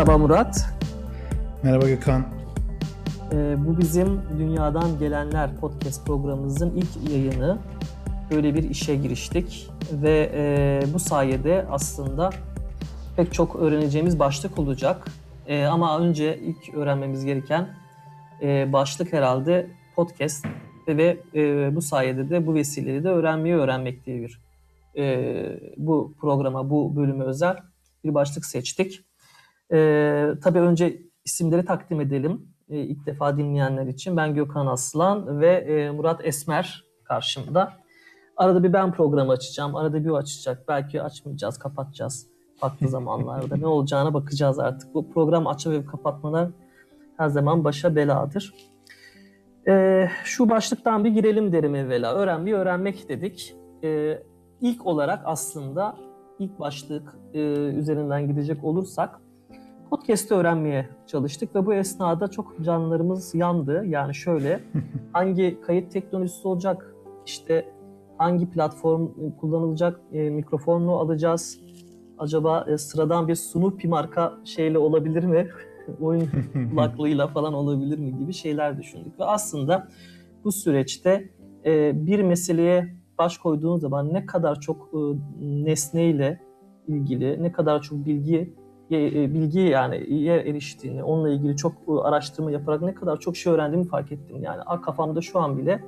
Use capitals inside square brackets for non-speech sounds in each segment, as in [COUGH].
Merhaba Murat. Merhaba Gökhan. Ee, bu bizim Dünyadan Gelenler podcast programımızın ilk yayını. Böyle bir işe giriştik ve e, bu sayede aslında pek çok öğreneceğimiz başlık olacak. E, ama önce ilk öğrenmemiz gereken e, başlık herhalde podcast ve e, bu sayede de bu vesileyle de öğrenmeyi öğrenmek diye bir e, bu programa, bu bölüme özel bir başlık seçtik. E, tabii önce isimleri takdim edelim e, ilk defa dinleyenler için. Ben Gökhan Aslan ve e, Murat Esmer karşımda. Arada bir ben programı açacağım, arada bir o açacak. Belki açmayacağız, kapatacağız farklı [LAUGHS] zamanlarda. ne olacağına bakacağız artık. Bu program açma ve kapatmalar her zaman başa beladır. E, şu başlıktan bir girelim derim evvela. Öğrenmeyi öğrenmek dedik. E, ilk olarak aslında ilk başlık e, üzerinden gidecek olursak podcast'ı öğrenmeye çalıştık ve bu esnada çok canlarımız yandı. Yani şöyle [LAUGHS] hangi kayıt teknolojisi olacak, işte hangi platform kullanılacak, e, mikrofonu alacağız, acaba e, sıradan bir Snoopy marka şeyle olabilir mi? [LAUGHS] Oyun [LAUGHS] kulaklığıyla falan olabilir mi gibi şeyler düşündük. Ve aslında bu süreçte e, bir meseleye baş koyduğun zaman ne kadar çok e, nesneyle ilgili, ne kadar çok bilgi bilgi yani iyi eriştiğini, onunla ilgili çok araştırma yaparak ne kadar çok şey öğrendiğimi fark ettim. Yani kafamda şu an bile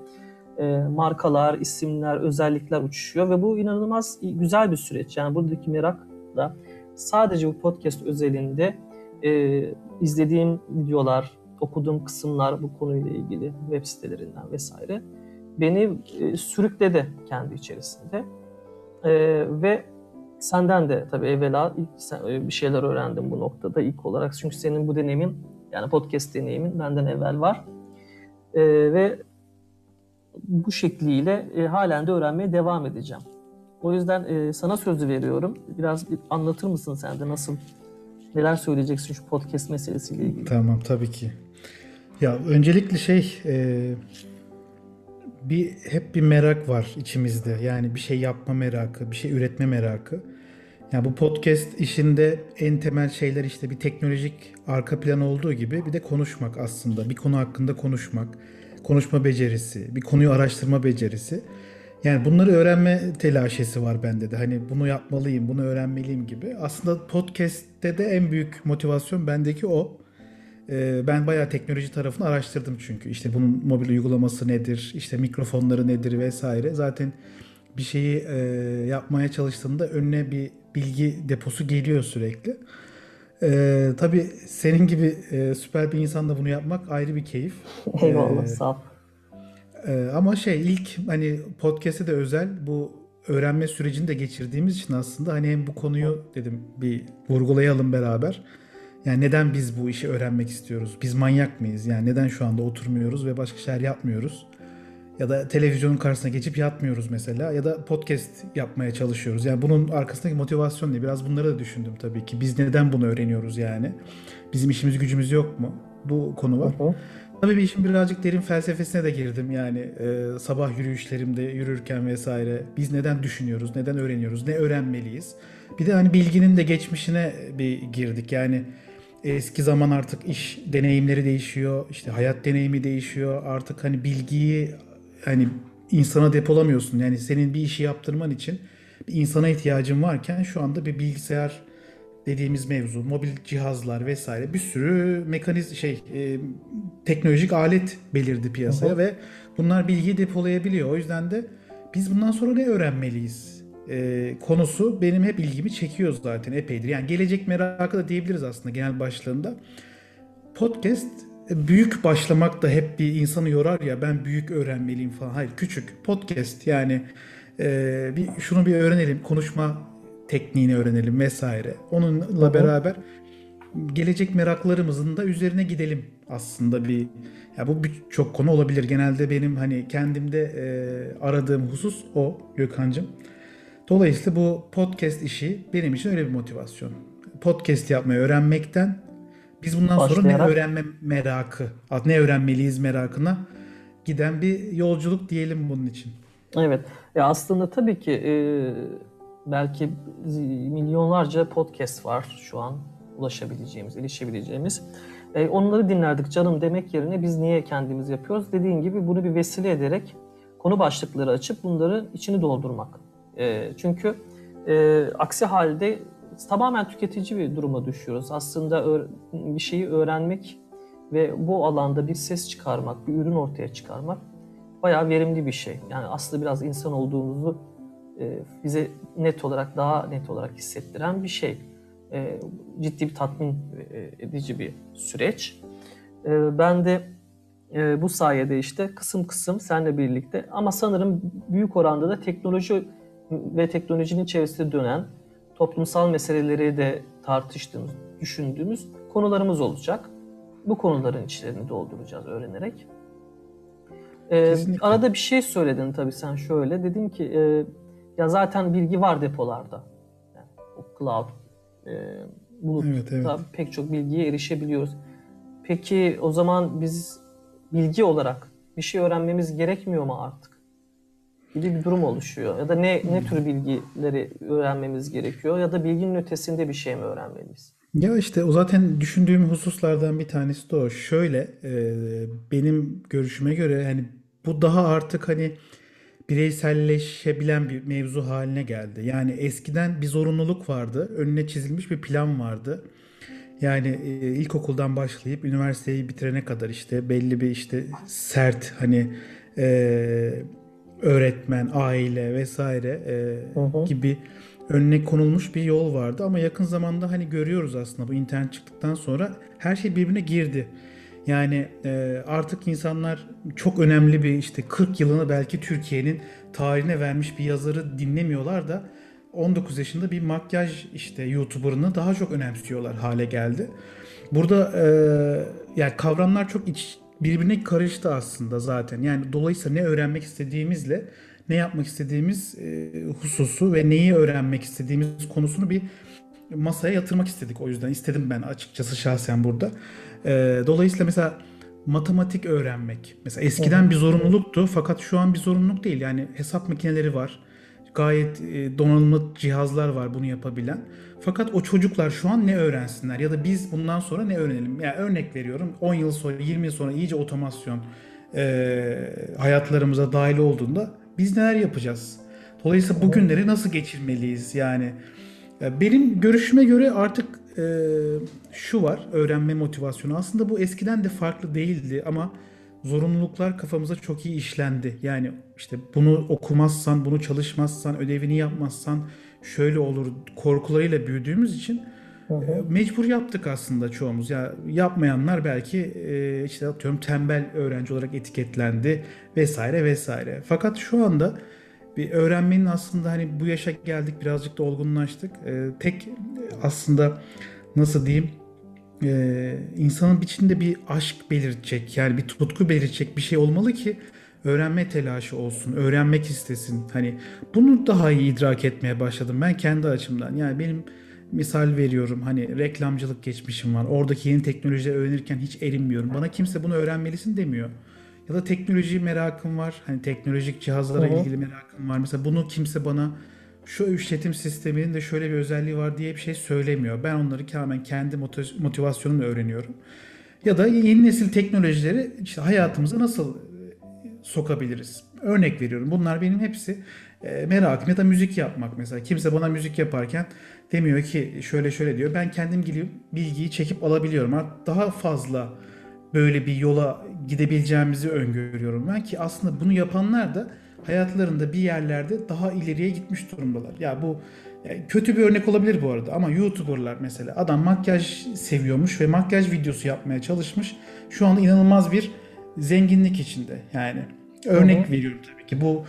e, markalar, isimler, özellikler uçuşuyor ve bu inanılmaz güzel bir süreç. Yani buradaki merak da sadece bu podcast özelinde e, izlediğim videolar, okuduğum kısımlar bu konuyla ilgili web sitelerinden vesaire beni e, sürükledi kendi içerisinde. E, ve Senden de tabii evvela e, bir şeyler öğrendim bu noktada ilk olarak. Çünkü senin bu deneyimin yani podcast deneyimin benden evvel var. Ee, ve bu şekliyle e, halen de öğrenmeye devam edeceğim. O yüzden e, sana sözü veriyorum. Biraz bir anlatır mısın sen de nasıl, neler söyleyeceksin şu podcast meselesiyle ilgili? Tamam tabii ki. Ya öncelikle şey e, bir hep bir merak var içimizde. Yani bir şey yapma merakı, bir şey üretme merakı. Yani bu podcast işinde en temel şeyler işte bir teknolojik arka plan olduğu gibi bir de konuşmak aslında. Bir konu hakkında konuşmak, konuşma becerisi, bir konuyu araştırma becerisi. Yani bunları öğrenme telaşesi var bende de. Hani bunu yapmalıyım, bunu öğrenmeliyim gibi. Aslında podcast'te de en büyük motivasyon bendeki o. Ee, ben bayağı teknoloji tarafını araştırdım çünkü. İşte bunun mobil uygulaması nedir, işte mikrofonları nedir vesaire. Zaten bir şeyi e, yapmaya çalıştığında önüne bir bilgi deposu geliyor sürekli. Ee, tabii senin gibi e, süper bir insanla bunu yapmak ayrı bir keyif. [LAUGHS] Eyvallah ee, sağ ol. E, ama şey ilk hani podcast'e de özel bu öğrenme sürecini de geçirdiğimiz için aslında hani hem bu konuyu dedim bir vurgulayalım beraber. Yani neden biz bu işi öğrenmek istiyoruz? Biz manyak mıyız? Yani neden şu anda oturmuyoruz ve başka şeyler yapmıyoruz? Ya da televizyonun karşısına geçip yatmıyoruz mesela ya da podcast yapmaya çalışıyoruz. Yani bunun arkasındaki motivasyon ne? Biraz bunları da düşündüm tabii ki. Biz neden bunu öğreniyoruz yani? Bizim işimiz gücümüz yok mu? Bu konu var. Hı hı. Tabii bir işin birazcık derin felsefesine de girdim yani e, sabah yürüyüşlerimde yürürken vesaire. Biz neden düşünüyoruz, neden öğreniyoruz, ne öğrenmeliyiz? Bir de hani bilginin de geçmişine bir girdik yani eski zaman artık iş deneyimleri değişiyor, işte hayat deneyimi değişiyor. Artık hani bilgiyi hani insana depolamıyorsun. Yani senin bir işi yaptırman için bir insana ihtiyacın varken şu anda bir bilgisayar dediğimiz mevzu, mobil cihazlar vesaire bir sürü mekaniz şey e, teknolojik alet belirdi piyasaya hı. ve bunlar bilgiyi depolayabiliyor. O yüzden de biz bundan sonra ne öğrenmeliyiz? E, konusu benim hep ilgimi çekiyor zaten epeydir. Yani gelecek merakı da diyebiliriz aslında genel başlığında. Podcast büyük başlamak da hep bir insanı yorar ya ben büyük öğrenmeliyim falan. Hayır küçük podcast yani e, bir şunu bir öğrenelim konuşma tekniğini öğrenelim vesaire. Onunla Hı-hı. beraber gelecek meraklarımızın da üzerine gidelim aslında bir ya bu çok konu olabilir. Genelde benim hani kendimde e, aradığım husus o Gökhan'cığım. Dolayısıyla bu podcast işi benim için öyle bir motivasyon. Podcast yapmayı öğrenmekten biz bundan sonra ne öğrenme merakı, ne öğrenmeliyiz merakına giden bir yolculuk diyelim bunun için. Evet. Ya aslında tabii ki e, belki milyonlarca podcast var şu an. ulaşabileceğimiz, erişebileceğimiz. E, onları dinlerdik canım demek yerine biz niye kendimiz yapıyoruz? Dediğin gibi bunu bir vesile ederek konu başlıkları açıp bunları içini doldurmak. E, çünkü e, aksi halde tamamen tüketici bir duruma düşüyoruz. Aslında bir şeyi öğrenmek ve bu alanda bir ses çıkarmak, bir ürün ortaya çıkarmak bayağı verimli bir şey. Yani aslında biraz insan olduğumuzu e, bize net olarak, daha net olarak hissettiren bir şey. E, ciddi bir tatmin e, edici bir süreç. Ben de bu sayede işte kısım kısım seninle birlikte ama sanırım büyük oranda da teknoloji ve teknolojinin çevresinde dönen toplumsal meseleleri de tartıştığımız, düşündüğümüz konularımız olacak. Bu konuların içlerini dolduracağız öğrenerek. Ee, arada bir şey söyledin tabii sen şöyle. Dedin ki e, ya zaten bilgi var depolarda. Yani o cloud, e, bulutta evet, evet. pek çok bilgiye erişebiliyoruz. Peki o zaman biz bilgi olarak bir şey öğrenmemiz gerekmiyor mu artık? Gibi bir durum oluşuyor. Ya da ne ne tür bilgileri öğrenmemiz gerekiyor ya da bilginin ötesinde bir şey mi öğrenmeliyiz? Ya işte o zaten düşündüğüm hususlardan bir tanesi de o. Şöyle e, benim görüşüme göre hani bu daha artık hani bireyselleşebilen bir mevzu haline geldi. Yani eskiden bir zorunluluk vardı. Önüne çizilmiş bir plan vardı. Yani e, ilkokuldan başlayıp üniversiteyi bitirene kadar işte belli bir işte sert hani e, öğretmen, aile vesaire e, hı hı. gibi önüne konulmuş bir yol vardı ama yakın zamanda hani görüyoruz aslında bu internet çıktıktan sonra her şey birbirine girdi. Yani e, artık insanlar çok önemli bir işte 40 yılını belki Türkiye'nin tarihine vermiş bir yazarı dinlemiyorlar da 19 yaşında bir makyaj işte YouTuber'ını daha çok önemsiyorlar hale geldi. Burada e, yani kavramlar çok iç, birbirine karıştı aslında zaten. Yani dolayısıyla ne öğrenmek istediğimizle ne yapmak istediğimiz e, hususu ve neyi öğrenmek istediğimiz konusunu bir masaya yatırmak istedik. O yüzden istedim ben açıkçası şahsen burada. E, dolayısıyla mesela matematik öğrenmek. Mesela eskiden bir zorunluluktu fakat şu an bir zorunluluk değil. Yani hesap makineleri var. Gayet e, donanımlı cihazlar var bunu yapabilen. Fakat o çocuklar şu an ne öğrensinler ya da biz bundan sonra ne öğrenelim? Yani örnek veriyorum 10 yıl sonra 20 yıl sonra iyice otomasyon e, hayatlarımıza dahil olduğunda biz neler yapacağız? Dolayısıyla bugünleri nasıl geçirmeliyiz? Yani e, benim görüşüme göre artık e, şu var öğrenme motivasyonu. Aslında bu eskiden de farklı değildi ama zorunluluklar kafamıza çok iyi işlendi. Yani işte bunu okumazsan, bunu çalışmazsan, ödevini yapmazsan şöyle olur korkularıyla büyüdüğümüz için hı hı. E, mecbur yaptık aslında çoğumuz. Ya yapmayanlar belki e, işte atıyorum tembel öğrenci olarak etiketlendi vesaire vesaire. Fakat şu anda bir öğrenmenin aslında hani bu yaşa geldik birazcık da olgunlaştık. E, tek aslında nasıl diyeyim insanın içinde bir aşk belirtecek yani bir tutku belirtecek bir şey olmalı ki öğrenme telaşı olsun, öğrenmek istesin. Hani bunu daha iyi idrak etmeye başladım ben kendi açımdan. Yani benim misal veriyorum hani reklamcılık geçmişim var. Oradaki yeni teknolojileri öğrenirken hiç erinmiyorum. Bana kimse bunu öğrenmelisin demiyor. Ya da teknoloji merakım var. Hani teknolojik cihazlara Hı-hı. ilgili merakım var. Mesela bunu kimse bana şu işletim sisteminin de şöyle bir özelliği var diye bir şey söylemiyor. Ben onları tamamen kendi motivasyonumla öğreniyorum. Ya da yeni nesil teknolojileri işte hayatımıza nasıl sokabiliriz? Örnek veriyorum. Bunlar benim hepsi e, merakım ya da müzik yapmak mesela. Kimse bana müzik yaparken demiyor ki şöyle şöyle diyor. Ben kendim gibi bilgiyi çekip alabiliyorum. Daha fazla böyle bir yola gidebileceğimizi öngörüyorum ben ki aslında bunu yapanlar da hayatlarında bir yerlerde daha ileriye gitmiş durumdalar. Ya bu kötü bir örnek olabilir bu arada ama YouTuber'lar mesela adam makyaj seviyormuş ve makyaj videosu yapmaya çalışmış. Şu anda inanılmaz bir zenginlik içinde. Yani örnek Hı-hı. veriyorum tabii ki bu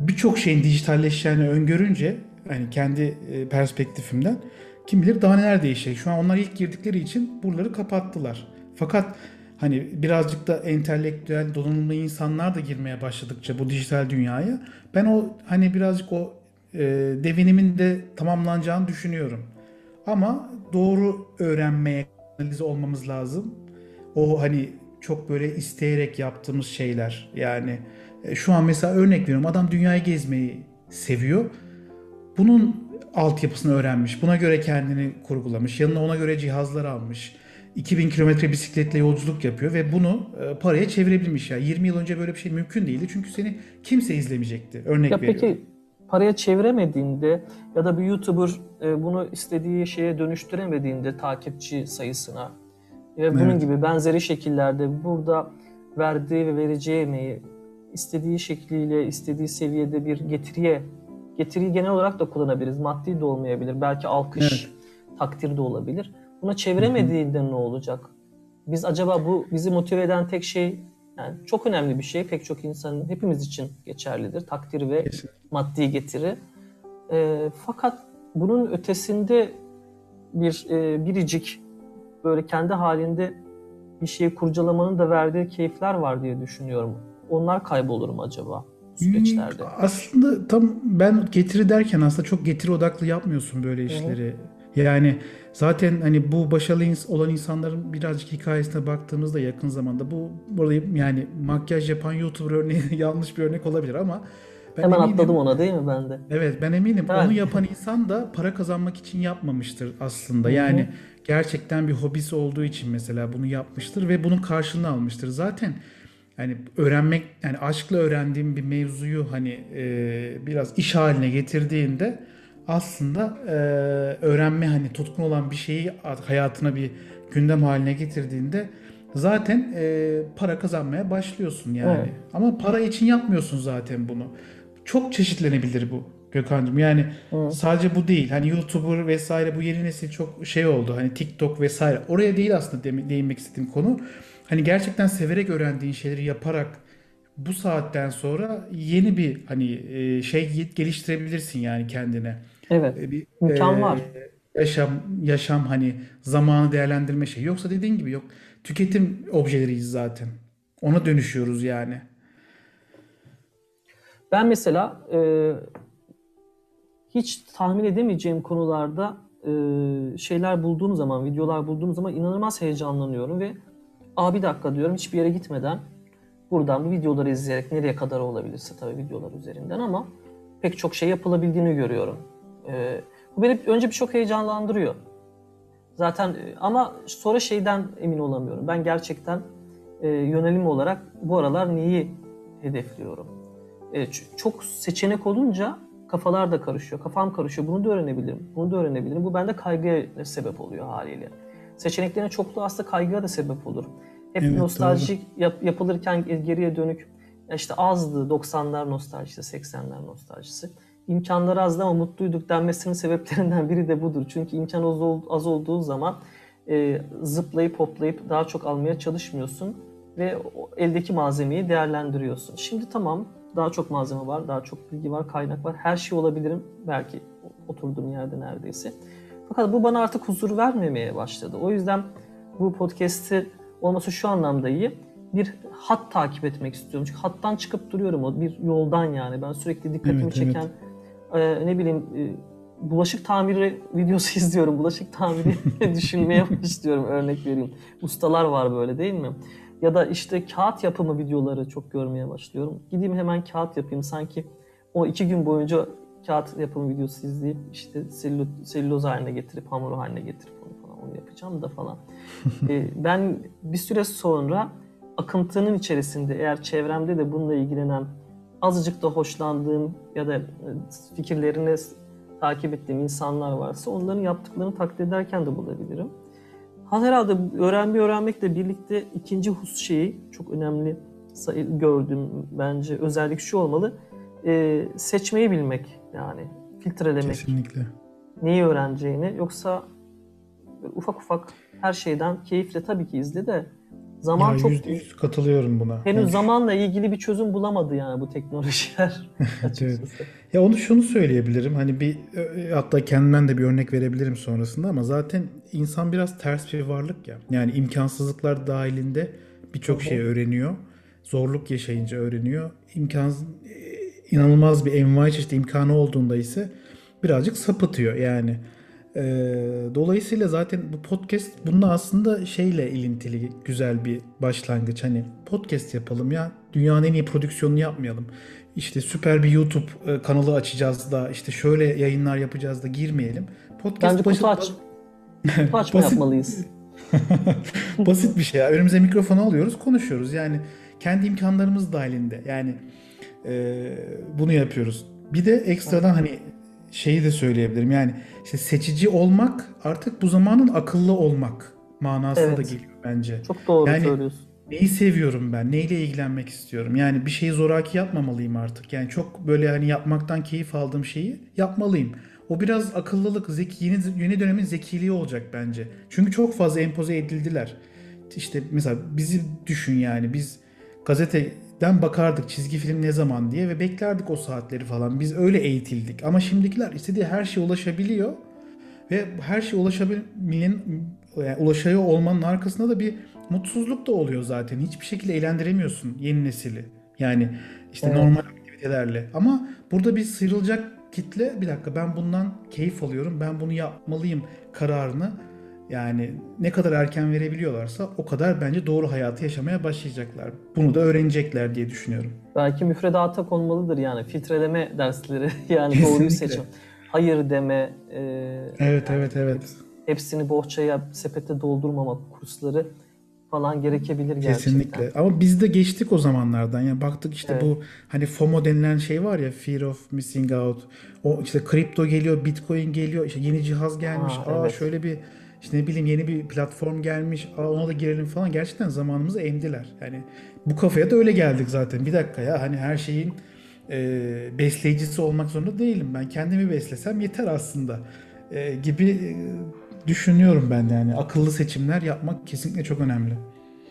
birçok şeyin dijitalleşeceğini öngörünce hani kendi e, perspektifimden kim bilir daha neler değişecek. Şu an onlar ilk girdikleri için buraları kapattılar. Fakat hani birazcık da entelektüel donanımlı insanlar da girmeye başladıkça bu dijital dünyaya ben o hani birazcık o e, devinimin de tamamlanacağını düşünüyorum. Ama doğru öğrenmeye analiz olmamız lazım. O hani çok böyle isteyerek yaptığımız şeyler. Yani e, şu an mesela örnek veriyorum adam dünyayı gezmeyi seviyor. Bunun altyapısını öğrenmiş. Buna göre kendini kurgulamış. Yanına ona göre cihazlar almış. 2000 kilometre bisikletle yolculuk yapıyor ve bunu e, paraya çevirebilmiş ya. 20 yıl önce böyle bir şey mümkün değildi çünkü seni kimse izlemeyecekti. Örnek Ya veriyorum. peki paraya çeviremediğinde ya da bir YouTuber e, bunu istediği şeye dönüştüremediğinde takipçi sayısına ve bunun Evet. gibi benzeri şekillerde burada verdiği ve vereceği emeği istediği şekliyle, istediği seviyede bir getiriye, getiriyi genel olarak da kullanabiliriz. Maddi de olmayabilir. Belki alkış, takdir de olabilir. Buna çeviremediğinde ne olacak? Biz acaba bu bizi motive eden tek şey yani çok önemli bir şey. Pek çok insanın hepimiz için geçerlidir. Takdir ve Kesin. maddi getiri. Ee, fakat bunun ötesinde bir e, biricik böyle kendi halinde bir şeyi kurcalamanın da verdiği keyifler var diye düşünüyorum. Onlar kaybolur mu acaba süreçlerde? Hmm, Aslında tam ben getiri derken aslında çok getiri odaklı yapmıyorsun böyle işleri. Yani zaten hani bu başarılı olan insanların birazcık hikayesine baktığımızda yakın zamanda bu burada yani makyaj yapan YouTuber örneği [LAUGHS] yanlış bir örnek olabilir ama ben Hemen eminim- atladım ona değil mi ben de? Evet ben eminim Evet. onu yapan insan da para kazanmak için yapmamıştır aslında. Yani gerçekten bir hobisi olduğu için mesela bunu yapmıştır ve bunun karşılığını almıştır. Zaten yani öğrenmek yani aşkla öğrendiğim bir mevzuyu hani e, biraz iş haline getirdiğinde aslında e, öğrenme hani tutkun olan bir şeyi hayatına bir gündem haline getirdiğinde zaten e, para kazanmaya başlıyorsun yani. Evet. Ama para için yapmıyorsun zaten bunu. Çok çeşitlenebilir bu Gökhan'cığım. Yani Hı. sadece bu değil. Hani YouTuber vesaire bu yeni nesil çok şey oldu. Hani TikTok vesaire. Oraya değil aslında de- değinmek istediğim konu. Hani gerçekten severek öğrendiğin şeyleri yaparak bu saatten sonra yeni bir hani e, şey geliştirebilirsin yani kendine. Evet. E, Bir İmkan e, var. yaşam yaşam hani zamanı değerlendirme şey. Yoksa dediğin gibi yok. Tüketim objeleriyiz zaten. Ona dönüşüyoruz yani. Ben mesela e, hiç tahmin edemeyeceğim konularda e, şeyler bulduğum zaman, videolar bulduğum zaman inanılmaz heyecanlanıyorum ve Aa bir dakika diyorum hiçbir yere gitmeden buradan bu videoları izleyerek nereye kadar olabilirse tabii videolar üzerinden ama pek çok şey yapılabildiğini görüyorum. E, bu beni önce bir çok heyecanlandırıyor. Zaten e, ama sonra şeyden emin olamıyorum. Ben gerçekten e, yönelim olarak bu aralar neyi hedefliyorum? E, ç- çok seçenek olunca kafalar da karışıyor. Kafam karışıyor. Bunu da öğrenebilirim. Bunu da öğrenebilirim. Bu bende kaygıya sebep oluyor haliyle. Seçeneklerin çokluğu aslında kaygıya da sebep olur. Hep Evet, nostaljik yap- yapılırken geriye dönük işte azdı 90'lar nostaljisi, 80'ler nostaljisi. İmkanları azdı ama mutluyduk denmesinin sebeplerinden biri de budur. Çünkü imkan az, az olduğu zaman e, zıplayıp hoplayıp daha çok almaya çalışmıyorsun ve eldeki malzemeyi değerlendiriyorsun. Şimdi tamam daha çok malzeme var, daha çok bilgi var, kaynak var. Her şey olabilirim belki oturduğum yerde neredeyse. Fakat bu bana artık huzur vermemeye başladı. O yüzden bu podcast'i olması şu anlamda iyi. Bir hat takip etmek istiyorum. Çünkü hattan çıkıp duruyorum o bir yoldan yani. Ben sürekli dikkatimi Evet, çeken e, ne bileyim e, bulaşık tamiri videosu [LAUGHS] izliyorum. Bulaşık tamiri [LAUGHS] düşünmeye başlıyorum örnek vereyim. Ustalar var böyle değil mi? Ya da işte kağıt yapımı videoları çok görmeye başlıyorum. Gideyim hemen kağıt yapayım. Sanki o iki gün boyunca kağıt yapımı videosu izleyip işte selülo- selüloz haline getirip hamur haline getirip onu falan onu yapacağım da falan. [LAUGHS] Ee, ben bir süre sonra akıntının içerisinde eğer çevremde de bununla ilgilenen azıcık da hoşlandığım ya da e, fikirlerini takip ettiğim insanlar varsa onların yaptıklarını takdir ederken de bulabilirim. Ha herhalde öğrenme öğrenmekle birlikte ikinci hus şeyi çok önemli gördüğüm bence özellik şu olmalı. Ee, seçmeyi bilmek yani filtrelemek. Kesinlikle. Neyi öğreneceğini yoksa ufak ufak her şeyden keyifle tabii ki izle de zaman Ya çok yüz katılıyorum buna. henüz Yani zamanla ilgili bir çözüm bulamadı yani bu teknolojiler [LAUGHS] açıkçası. Ya onu şunu söyleyebilirim. Hani bir e, hatta kendimden de bir örnek verebilirim sonrasında ama zaten insan biraz ters bir varlık ya. Yani imkansızlıklar dahilinde birçok şey öğreniyor. Zorluk yaşayınca öğreniyor. İmkan e, inanılmaz bir envai çeşit imkanı olduğunda ise birazcık sapıtıyor yani. Ee, dolayısıyla zaten bu podcast bununla aslında şeyle ilintili güzel bir başlangıç. Hani podcast yapalım ya dünyanın en iyi prodüksiyonunu yapmayalım. İşte süper bir YouTube e, kanalı açacağız da işte şöyle yayınlar yapacağız da girmeyelim. Podcast Bence kutu aç. [LAUGHS] kutu açma basit, yapmalıyız. [LAUGHS] basit bir şey ya. Önümüze mikrofonu alıyoruz konuşuyoruz. Yani kendi imkanlarımız dahilinde. Yani e, bunu yapıyoruz. Bir de ekstradan hani şeyi de söyleyebilirim. Yani işte seçici olmak artık bu zamanın akıllı olmak manasında evet. da geliyor bence. Çok doğru yani, söylüyorsun. Neyi seviyorum ben? Neyle ilgilenmek istiyorum? Yani bir şeyi zoraki yapmamalıyım artık. Yani çok böyle hani yapmaktan keyif aldığım şeyi yapmalıyım. O biraz akıllılık, zeki, yeni, yeni dönemin zekiliği olacak bence. Çünkü çok fazla empoze edildiler. İşte mesela bizi düşün yani biz gazete den bakardık çizgi film ne zaman diye ve beklerdik o saatleri falan. Biz öyle eğitildik. Ama şimdikiler istediği her şeye ulaşabiliyor ve her şeye ulaşabilmenin yani ulaşıyor olmanın arkasında da bir mutsuzluk da oluyor zaten. Hiçbir şekilde eğlendiremiyorsun yeni nesili. Yani işte evet. normal aktivitelerle. Ama burada bir sıyrılacak kitle bir dakika ben bundan keyif alıyorum. Ben bunu yapmalıyım kararını yani ne kadar erken verebiliyorlarsa o kadar bence doğru hayatı yaşamaya başlayacaklar. Bunu da öğrenecekler diye düşünüyorum. Belki müfredata konmalıdır yani filtreleme dersleri [LAUGHS] yani Kesinlikle. doğruyu seçim. Hayır deme. E, evet yani evet evet. Hepsini bohçaya sepete doldurmama kursları falan gerekebilir gerçekten. Kesinlikle. Ama biz de geçtik o zamanlardan. Yani baktık işte evet. bu hani FOMO denilen şey var ya Fear of Missing Out. O işte kripto geliyor, Bitcoin geliyor, işte yeni cihaz gelmiş. Aa, Aa evet. şöyle bir işte ne bileyim yeni bir platform gelmiş. Aa ona da girelim falan. Gerçekten zamanımızı emdiler. Yani bu kafaya da öyle geldik zaten. Bir dakika ya hani her şeyin e, besleyicisi olmak zorunda değilim. Ben kendimi beslesem yeter aslında e, gibi e, düşünüyorum ben yani. Akıllı seçimler yapmak kesinlikle çok önemli.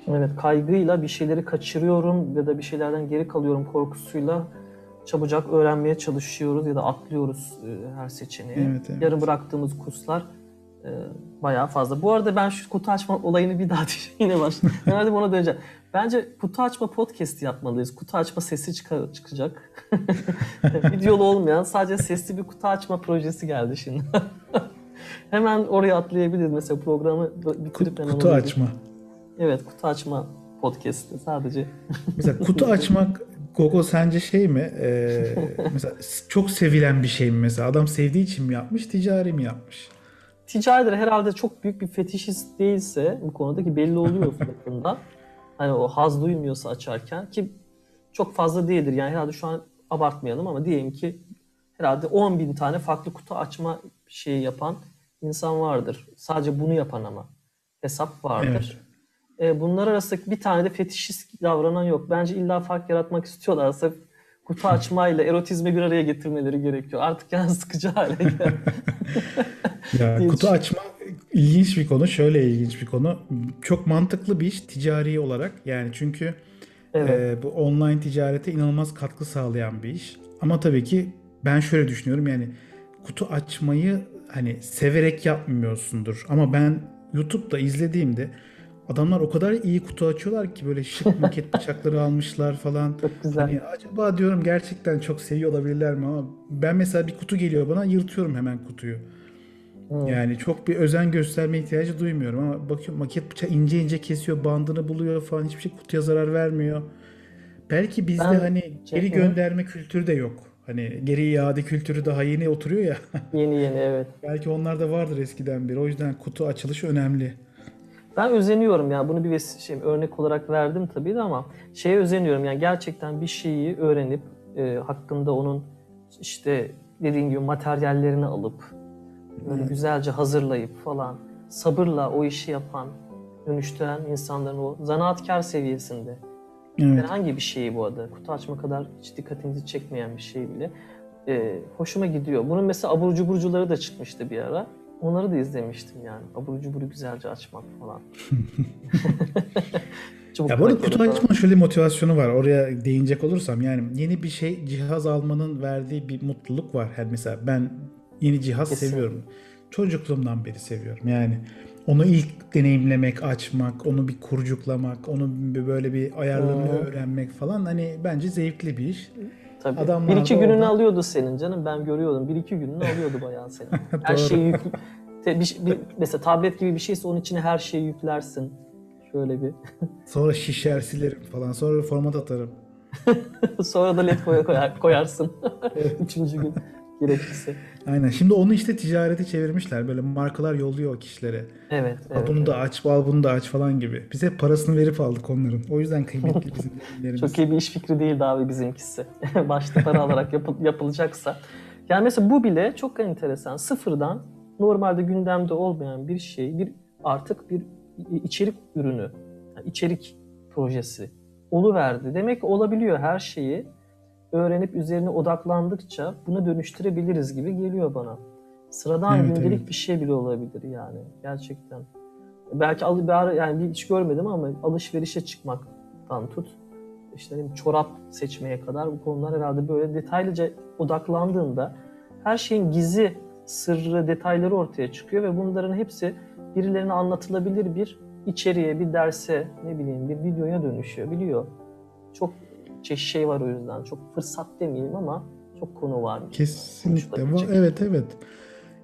Evet kaygıyla bir şeyleri kaçırıyorum ya da bir şeylerden geri kalıyorum korkusuyla çabucak öğrenmeye çalışıyoruz ya da atlıyoruz her seçeneği. Evet, evet. Yarım bıraktığımız kurslar e, bayağı fazla. Bu arada ben şu kutu açma olayını bir daha [LAUGHS] yine başladım. Herhalde buna döneceğim. Bence kutu açma podcast yapmalıyız. Kutu açma sesi çık çıkacak. [LAUGHS] Videolu olmayan sadece sesli bir kutu açma projesi geldi şimdi. [LAUGHS] hemen oraya atlayabiliriz. Mesela programı bitirip hemen Kutu açma. Evet kutu açma podcast'ı sadece. Mesela kutu açmak Gogo sence şey mi? Ee, mesela çok sevilen bir şey mi mesela? Adam sevdiği için mi yapmış, ticari mi yapmış? Ticaridir herhalde çok büyük bir fetişist değilse bu konuda ki belli oluyor [LAUGHS] fiyatında. hani o haz duymuyorsa açarken ki çok fazla değildir. Yani herhalde şu an abartmayalım ama diyelim ki herhalde 10 bin tane farklı kutu açma şeyi yapan insan vardır. Sadece bunu yapan ama hesap vardır. Evet. E, bunlar arasında bir tane de fetişist davranan yok. Bence illa fark yaratmak istiyorlarsa kutu [LAUGHS] açmayla erotizmi bir araya getirmeleri gerekiyor. Artık yani sıkıcı hale geldi. [LAUGHS] ya, kutu açma ilginç bir konu. Şöyle ilginç bir konu. Çok mantıklı bir iş ticari olarak. Yani çünkü evet. e, bu online ticarete inanılmaz katkı sağlayan bir iş. Ama tabii ki ben şöyle düşünüyorum yani kutu açmayı hani severek yapmıyorsundur. Ama ben YouTube'da izlediğimde Adamlar o kadar iyi kutu açıyorlar ki böyle şık [LAUGHS] maket bıçakları almışlar falan. Çok güzel. Hani acaba diyorum gerçekten çok seviyor olabilirler mi ama ben mesela bir kutu geliyor bana yırtıyorum hemen kutuyu. Hmm. Yani çok bir özen gösterme ihtiyacı duymuyorum ama bakıyorum maket bıçağı ince ince kesiyor, bandını buluyor falan hiçbir şey kutuya zarar vermiyor. Belki bizde ben, hani geri gönderme kültürü de yok. Hani geri iade kültürü daha yeni oturuyor ya. [LAUGHS] Yeni yeni evet. Belki onlar da vardır eskiden beri. O yüzden kutu açılışı önemli. Ben özeniyorum yani bunu bir şey, örnek olarak verdim tabii de ama şeye özeniyorum yani gerçekten bir şeyi öğrenip e, hakkında onun işte dediğin gibi materyallerini alıp böyle evet. güzelce hazırlayıp falan sabırla o işi yapan, dönüştüren insanların o zanaatkar seviyesinde evet. herhangi bir şeyi bu arada kutu açma kadar hiç dikkatinizi çekmeyen bir şey bile e, hoşuma gidiyor. Bunun mesela abur cuburcuları da çıkmıştı bir ara. Onları da izlemiştim yani. Abur cuburu güzelce açmak falan. [LAUGHS] ya bu arada kutu açmanın şöyle motivasyonu var. Oraya değinecek olursam yani yeni bir şey cihaz almanın verdiği bir mutluluk var. Yani mesela ben yeni cihaz Kesin. seviyorum. Çocukluğumdan beri seviyorum. Yani onu ilk deneyimlemek, açmak, onu bir kurcuklamak, onu böyle bir ayarlarını hmm. öğrenmek falan hani bence zevkli bir iş. Tabii. Adamlar bir iki gününü oradan... alıyordu senin canım ben görüyordum. Bir iki gününü alıyordu bayağı senin. [LAUGHS] Her şeyi yük, Te- bir, bir, mesela tablet gibi bir şeyse onun içine her şeyi yüklersin. Şöyle bir. [LAUGHS] Sonra şişer silerim falan. Sonra format atarım. [LAUGHS] Sonra da led koya- koyar, koyarsın. Üçüncü gün gerekirse. [LAUGHS] Aynen. Şimdi onu işte ticarete çevirmişler. Böyle markalar yolluyor o kişilere. Evet. Al evet, bunu evet. da aç, al bunu da aç falan gibi. Biz hep parasını verip aldık onların. O yüzden kıymetli [LAUGHS] bizim ürünlerimiz. Çok iyi bir iş fikri değildi abi bizimkisi. [LAUGHS] Başta para alarak yapı- yapılacaksa. Yani mesela bu bile çok enteresan. Sıfırdan normalde gündemde olmayan bir şey, bir artık bir içerik ürünü, yani içerik projesi oluverdi. Demek ki olabiliyor her şeyi öğrenip üzerine odaklandıkça bunu dönüştürebiliriz gibi geliyor bana. Sıradan Evet, gündelik evet. bir şey bile olabilir yani gerçekten. Belki al, bir ara- yani hiç görmedim ama alışverişe çıkmaktan tut işte ne çorap seçmeye kadar bu konular herhalde böyle detaylıca odaklandığında her şeyin gizli sırrı, detayları ortaya çıkıyor ve bunların hepsi birilerine anlatılabilir bir içeriğe, bir derse, ne bileyim bir videoya dönüşüyor. Biliyor. Çok çeşit şey var o yüzden. Çok fırsat demeyeyim ama çok konu var. Kesinlikle. Konuşulabilecek. Va- Evet evet.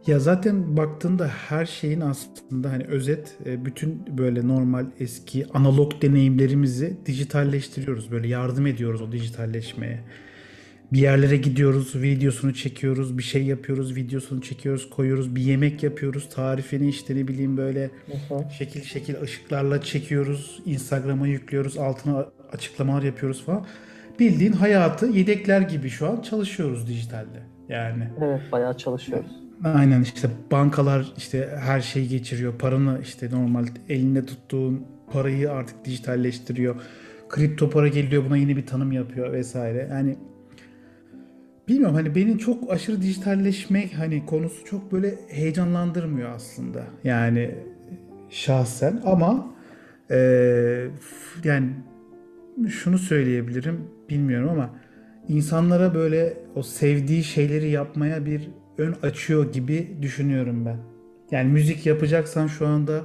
Ya zaten baktığında her şeyin aslında hani özet e, bütün böyle normal eski analog deneyimlerimizi dijitalleştiriyoruz. Böyle yardım ediyoruz o dijitalleşmeye. Bir yerlere gidiyoruz, videosunu çekiyoruz, bir şey yapıyoruz, videosunu çekiyoruz, koyuyoruz, bir yemek yapıyoruz, tarifini işte ne bileyim böyle Hı hı. şekil şekil ışıklarla çekiyoruz, Instagram'a yüklüyoruz, altına açıklamalar yapıyoruz falan. Bildiğin hayatı yedekler gibi şu an çalışıyoruz dijitalde. Yani Evet bayağı çalışıyoruz. aynen işte bankalar işte her şeyi geçiriyor. Paranı işte normal elinde tuttuğun parayı artık dijitalleştiriyor. Kripto para geliyor buna yeni bir tanım yapıyor vesaire. Yani bilmiyorum hani beni çok aşırı dijitalleşmek hani konusu çok böyle heyecanlandırmıyor aslında. Yani şahsen ama f- yani şunu söyleyebilirim bilmiyorum ama insanlara böyle o sevdiği şeyleri yapmaya bir ön açıyor gibi düşünüyorum ben. Yani müzik yapacaksan şu anda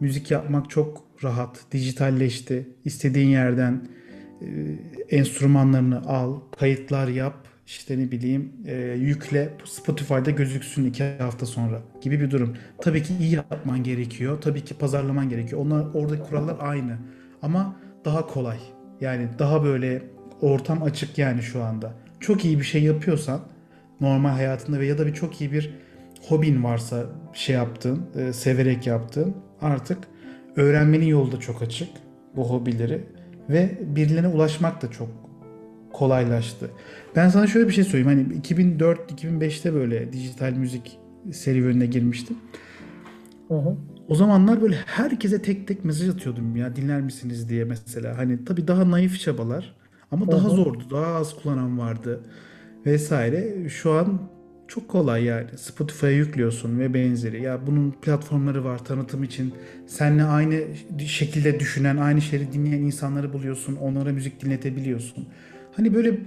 müzik yapmak çok rahat, dijitalleşti. İstediğin yerden e, enstrümanlarını al, kayıtlar yap, işte ne bileyim e, yükle, Spotify'da gözüksün iki hafta sonra gibi bir durum. Tabii ki iyi yapman gerekiyor, tabii ki pazarlaman gerekiyor. Onlar oradaki kurallar aynı ama daha kolay. Yani daha böyle ortam açık yani şu anda. Çok iyi bir şey yapıyorsan normal hayatında ve ya da bir çok iyi bir hobin varsa şey yaptığın, e, severek yaptığın artık öğrenmenin yolu da çok açık bu hobileri ve birilerine ulaşmak da çok kolaylaştı. Ben sana şöyle bir şey söyleyeyim. Hani 2004-2005'te böyle dijital müzik serüvenine girmiştim. Hı hı. O zamanlar böyle herkese tek tek mesaj atıyordum ya dinler misiniz diye mesela. Hani tabii daha naif çabalar ama daha Hı hı. zordu. Daha az kullanan vardı vesaire. Şu an çok kolay yani. Spotify'a yüklüyorsun ve benzeri. Ya bunun platformları var tanıtım için. Seninle aynı şekilde düşünen, aynı şeyi dinleyen insanları buluyorsun. Onlara müzik dinletebiliyorsun. Hani böyle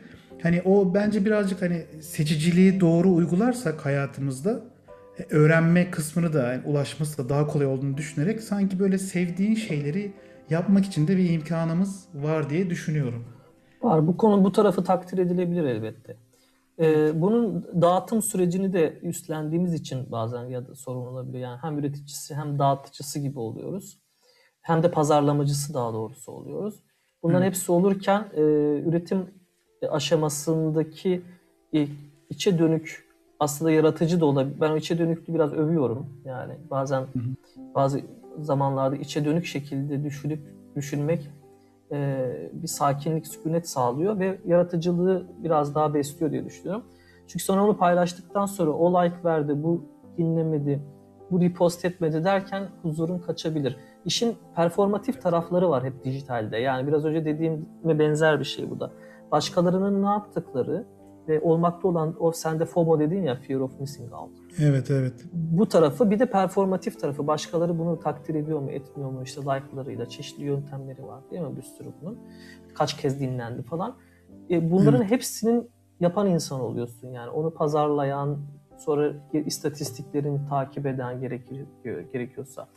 hani o bence birazcık hani seçiciliği doğru uygularsak hayatımızda öğrenme kısmını da yani ulaşması da daha kolay olduğunu düşünerek sanki böyle sevdiğin şeyleri yapmak için de bir imkanımız var diye düşünüyorum. Var. Bu konu bu tarafı takdir edilebilir elbette. Ee, bunun dağıtım sürecini de üstlendiğimiz için bazen ya da sorun olabiliyor. Yani hem üreticisi hem dağıtıcısı gibi oluyoruz. Hem de pazarlamacısı daha doğrusu oluyoruz. Bunların Evet. hepsi olurken e, üretim aşamasındaki e, içe dönük aslında yaratıcı da olabilir. Ben içe dönüklüğü biraz övüyorum. Yani bazen bazı zamanlarda içe dönük şekilde düşünüp düşünmek e, bir sakinlik, sükunet sağlıyor ve yaratıcılığı biraz daha besliyor diye düşünüyorum. Çünkü sonra onu paylaştıktan sonra o like verdi, bu dinlemedi, bu repost etmedi derken huzurun kaçabilir. İşin performatif tarafları var hep dijitalde. Yani biraz önce dediğime benzer bir şey bu da. Başkalarının ne yaptıkları ve olmakta olan o sende FOMO dedin ya Fear of Missing Out. Evet evet. Bu tarafı bir de performatif tarafı. Başkaları bunu takdir ediyor mu etmiyor mu işte like'larıyla çeşitli yöntemleri var değil mi bir sürü bunun. Kaç kez dinlendi falan. E, bunların hepsinin yapan insan oluyorsun yani. Onu pazarlayan, sonra istatistiklerini takip eden gerekiyor, gerekiyorsa.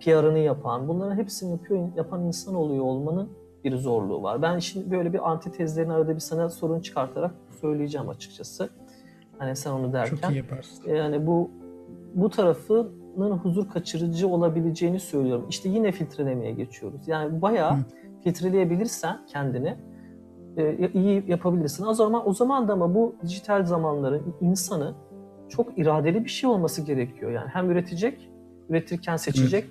PR'ını yapan, bunların hepsini yapıyor, yapan insan oluyor olmanın bir zorluğu var. Ben şimdi böyle bir antitezlerin arada bir sana sorun çıkartarak söyleyeceğim açıkçası. Hani sen onu derken. Çok iyi yaparsın. Yani bu bu tarafının huzur kaçırıcı olabileceğini söylüyorum. İşte yine filtrelemeye geçiyoruz. Yani bayağı Hı. filtreleyebilirsen kendini e, iyi yapabilirsin. O zaman o zaman da ama bu dijital zamanların insanı çok iradeli bir şey olması gerekiyor. Yani hem üretecek, üretirken seçecek,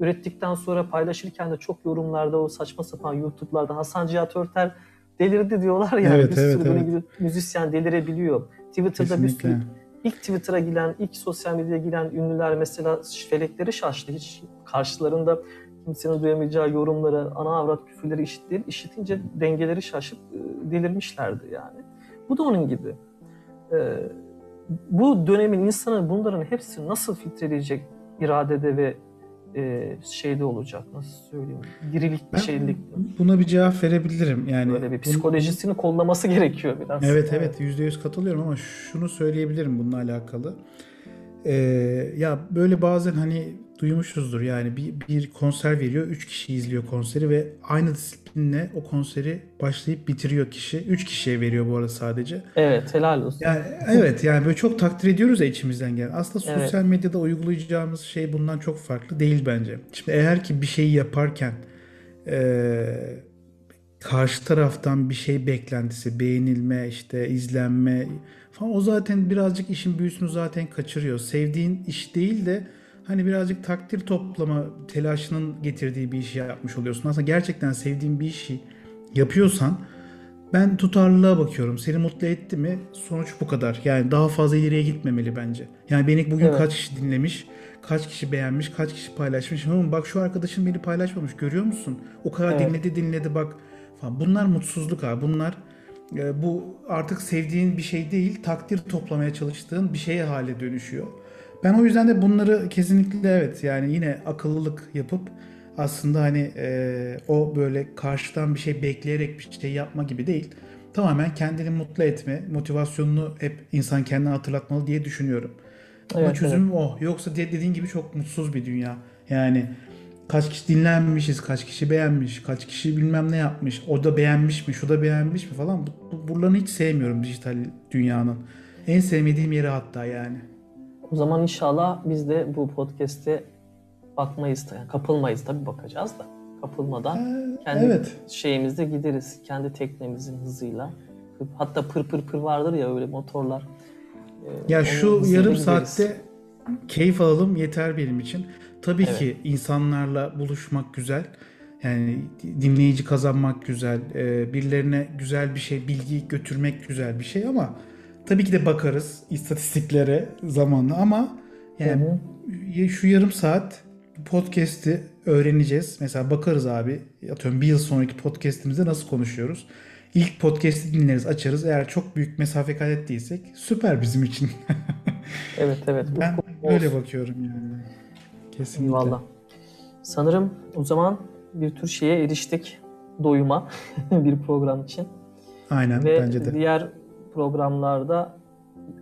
ürettikten sonra paylaşırken de çok yorumlarda o saçma sapan YouTube'larda Hasan Cihat Örter delirdi diyorlar ya. Evet, bir sürü evet, böyle evet. müzisyen delirebiliyor. Twitter'da bir sürü Kesinlikle. ilk Twitter'a giren, ilk sosyal medyaya giren ünlüler mesela felekleri şaştı. Hiç karşılarında kimsenin duyamayacağı yorumları, ana avrat küfürleri işitti, işitince dengeleri şaşıp e, delirmişlerdi yani. Bu da onun gibi. Ee, bu dönemin insanı bunların hepsini nasıl filtreleyecek iradede ve e, şeyde olacak, nasıl söyleyeyim, dirilikte, Ben şeylikte. buna bir cevap verebilirim. Yani Böyle bir psikolojisini kollaması gerekiyor biraz. Evet evet yüzde yüz katılıyorum ama şunu söyleyebilirim bununla alakalı. Ee, ya böyle bazen hani duymuşuzdur yani bir, bir konser veriyor. Üç kişi izliyor konseri ve aynı disiplinle o konseri başlayıp bitiriyor kişi. Üç kişiye veriyor bu arada sadece. Evet, helal olsun. Yani evet yani böyle çok takdir ediyoruz ya içimizden gelen. Aslında Evet. sosyal medyada uygulayacağımız şey bundan çok farklı değil bence. Şimdi eğer ki bir şeyi yaparken eee, karşı taraftan bir şey beklentisi, beğenilme, işte izlenme falan o zaten birazcık işin büyüsünü zaten kaçırıyor. Sevdiğin iş değil de hani birazcık takdir toplama telaşının getirdiği bir işi yapmış oluyorsun. Aslında gerçekten sevdiğin bir işi yapıyorsan ben tutarlılığa bakıyorum. Seni mutlu etti mi? Sonuç bu kadar. Yani daha fazla ileriye gitmemeli bence. Yani beni bugün Evet. kaç kişi dinlemiş, kaç kişi beğenmiş, kaç kişi paylaşmış. Ama bak şu arkadaşım beni paylaşmamış. Görüyor musun? O kadar Evet. dinledi dinledi bak falan. Bunlar mutsuzluk abi. Bunlar e, bu artık sevdiğin bir şey değil, takdir toplamaya çalıştığın bir şeye hale dönüşüyor. Ben o yüzden de bunları kesinlikle evet yani yine akıllılık yapıp aslında hani e, o böyle karşıdan bir şey bekleyerek bir şey yapma gibi değil. Tamamen kendini mutlu etme, motivasyonunu hep insan kendine hatırlatmalı diye düşünüyorum. Ama Evet, çözümüm o. Yoksa de- dediğin gibi çok mutsuz bir dünya. Yani kaç kişi dinlenmişiz, kaç kişi beğenmiş, kaç kişi bilmem ne yapmış, o da beğenmiş mi, şu da beğenmiş mi falan. Bu, bu- buralarını hiç sevmiyorum dijital dünyanın. En sevmediğim yeri hatta yani. O zaman inşallah biz de bu podcast'e bakmayız da, yani kapılmayız tabii bakacağız da. Kapılmadan kendi evet. şeyimizde gideriz. Kendi teknemizin hızıyla. Hatta pır pır pır vardır ya öyle motorlar. Ee, Ya onun şu yarım gideriz. saatte keyif alalım yeter benim için. Tabii Evet. ki insanlarla buluşmak güzel. Yani dinleyici kazanmak güzel. Ee, Birilerine güzel bir şey, bilgi götürmek güzel bir şey ama tabii ki de bakarız istatistiklere zamanla ama yani y- şu yarım saat podcast'i öğreneceğiz. Mesela bakarız abi atıyorum bir yıl sonraki podcast'imizde nasıl konuşuyoruz. İlk podcast'i dinleriz, açarız. Eğer çok büyük mesafe kat ettiysek süper bizim için. [LAUGHS] Evet evet. Ben böyle bakıyorum yani. Kesinlikle. Eyvallah. Sanırım o zaman bir tür şeye eriştik. Doyuma [LAUGHS] bir program için. Aynen Ve bence de. diğer programlarda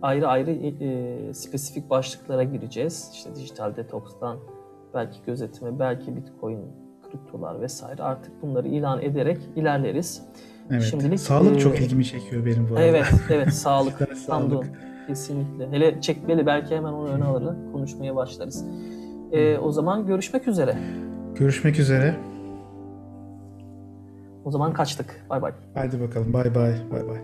ayrı ayrı e, spesifik başlıklara gireceğiz. İşte dijital detokstan belki gözetime, belki bitcoin, kriptolar vesaire artık bunları ilan ederek ilerleriz. Evet. şimdilik, Sağlık e, çok ilgimi çekiyor benim bu arada. Evet, evet [LAUGHS] sağlık. Sağlık. Kesinlikle. Hele çekmeli belki hemen onu öne alır konuşmaya başlarız. E, o zaman görüşmek üzere. Görüşmek üzere. O zaman kaçtık. Bay bay. Haydi bakalım. Bay bay. Bay bay.